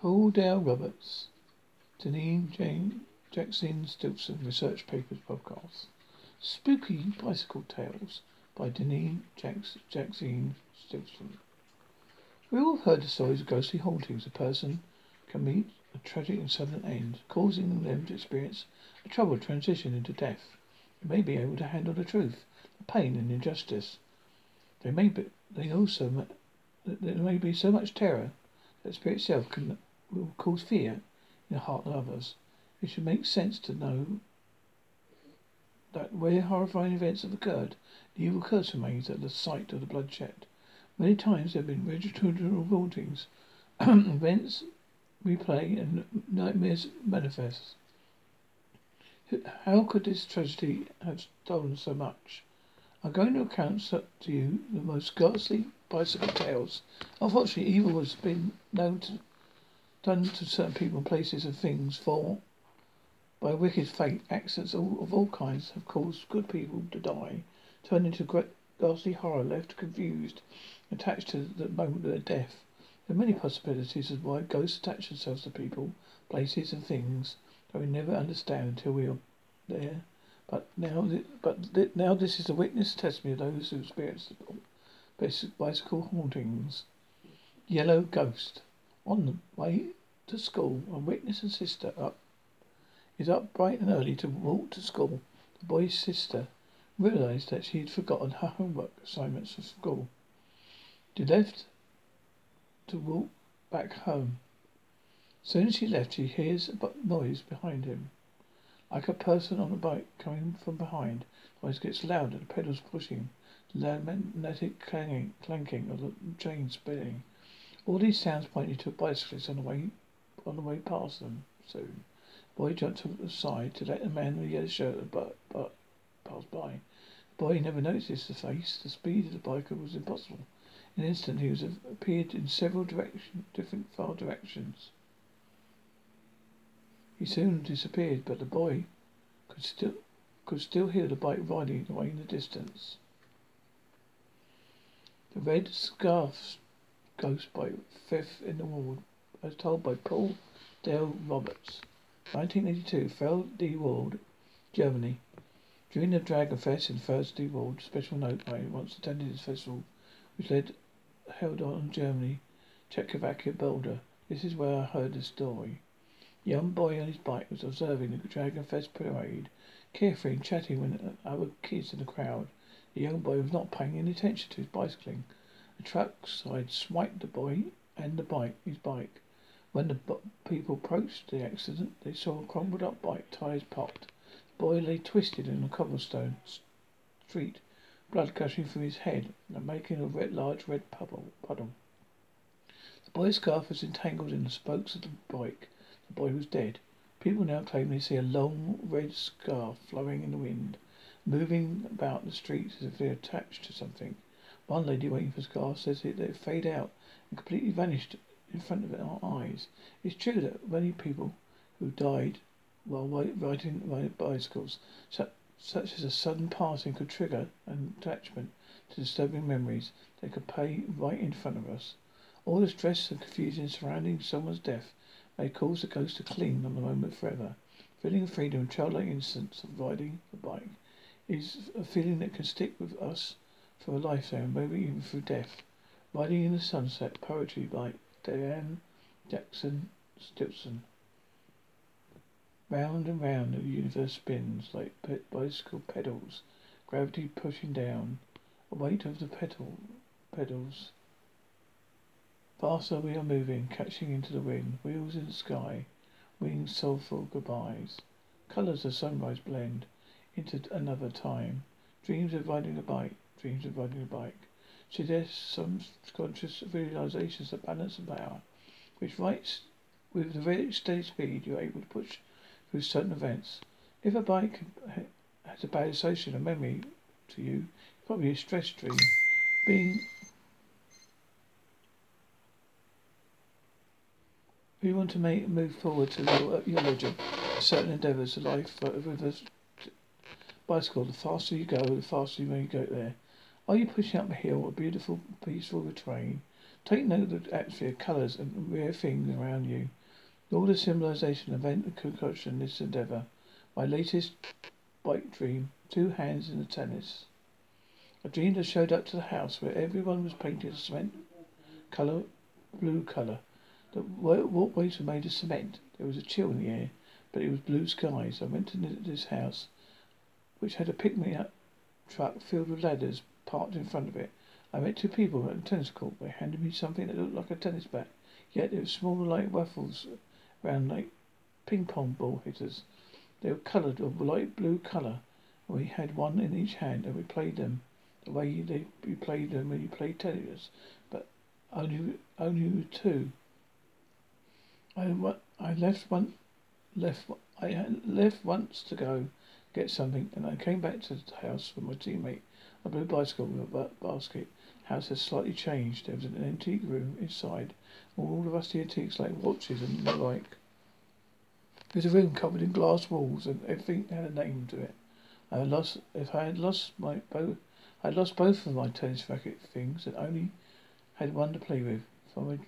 Paul Dale Roberts. Deanne Jane Jaxine Stinson Research Papers Podcast. Spooky Bicycle Tales by Deanne Jaxine Stinson. We all have heard the stories of ghostly hauntings. A person can meet a tragic and sudden end, causing them to experience a troubled transition into death. They may be able to handle the truth, the pain and injustice. They may be, they also, there may be so much terror that spirit itself can will cause fear in the heart of others. It should make sense to know that where horrifying events have occurred, the evil curse remains at the site of the bloodshed. Many times there have been registered hauntings, events replay, and nightmares manifest. How could this tragedy have stolen so much? I'm going to account to you the most ghastly bicycle tales. Unfortunately, evil has been known to done to certain people, places, and things. For by wicked fate, accidents of all kinds have caused good people to die, turned into great ghastly horror, left confused, attached to the moment of their death. There are many possibilities of why ghosts attach themselves to people, places, and things that we never understand until we are there. But now, but now this is the witness testimony of those who experienced bicycle hauntings. Yellow Ghost. On the way to school, a witness and sister up is up bright and early to walk to school. The boy's sister realized that she had forgotten her homework assignments for school. She left to walk back home. Soon as she left, she hears a noise behind him. Like a person on a bike coming from behind, the noise gets louder, the pedals pushing, the loud magnetic clanging, clanking of the chain spinning. All these sounds pointed to a bicyclist on the way on the way past them soon. The boy jumped to the side to let the man in the yellow shirt but, but pass by. The boy never noticed the face. The speed of the biker was impossible. In an instant he was appeared in several direction, different far directions. He soon disappeared, but the boy could still could still hear the bike riding away in the distance. The red scarf Ghost by Furth im Wald, as told by Paul Dale Roberts. 1982, Feld D. Ward, Germany. During the Dragon Fest in Feld D. Ward, special note, I once attended this festival, which led held on Germany, Czechoslovakia, Boulder. This is where I heard the story. A young boy on his bike was observing the Dragon Fest parade, carefree and chatting with other kids in the crowd. The young boy was not paying any attention to his bicycling. A truck side swiped the boy and the bike, his bike. When the people approached the accident, they saw crumpled up bike, tires popped. The boy lay twisted in a cobblestone street, blood gushing from his head and making a red, large red puddle. puddle. The boy's scarf was entangled in the spokes of the bike. The boy was dead. People now claim they see a long red scarf flowing in the wind, moving about the streets as if they were attached to something. One lady waiting for scarf, says it they fade out and completely vanished in front of our eyes. It's true that many people who died while riding bicycles, such as a sudden passing, could trigger an attachment to disturbing memories that could play right in front of us. All the stress and confusion surrounding someone's death may cause the ghost to cling on the moment forever. Feeling freedom and childlike innocence of riding the bike is a feeling that can stick with us for a lifetime, maybe even through death. Riding in the Sunset, poetry by Deanne Jaxine Stinson. Round and round the universe spins like bicycle pedals, gravity pushing down, the weight of the pedal pedals. Faster we are moving, catching into the wind, wheels in the sky, wings soulful goodbyes. Colours of sunrise blend into another time. Dreams of riding a bike, dreams of riding a bike. Suggests some conscious realizations of balance and power, which writes with the very steady speed you're able to push through certain events. If a bike has a bad association or memory to you, probably a stress dream. Being we want to make move forward to your, your certain endeavours of life but with a bicycle. The faster you go, the faster you may get there. Are you pushing up a hill, a beautiful, peaceful terrain? Take note of the atmosphere, colours, and rare things around you. All the symbolization, event, and concoction in this endeavour. My latest bike dream. Two hands in the tennis. A dream that showed up to the house where everyone was painted a cement colour, blue colour. The walkways were made of cement. There was a chill in the air, but it was blue skies. I went to this house, which had a pick-me-up truck filled with ladders parked in front of it. I met two people at a tennis court. They handed me something that looked like a tennis bat, yet it was smaller like waffles, round like ping pong ball hitters. They were coloured of light blue colour, and we had one in each hand, and we played them the way they you played them when you played tennis, but only only two. I I left one left I left once to go get something, and I came back to the house with my teammate. A blue bicycle with a basket house has slightly changed. There was an antique room inside, all the rusty antiques like watches and the like. Was a room covered in glass walls, and everything had a name to it. I had lost if I had lost my both, I had lost both of my tennis racket things, and only had one to play with. From a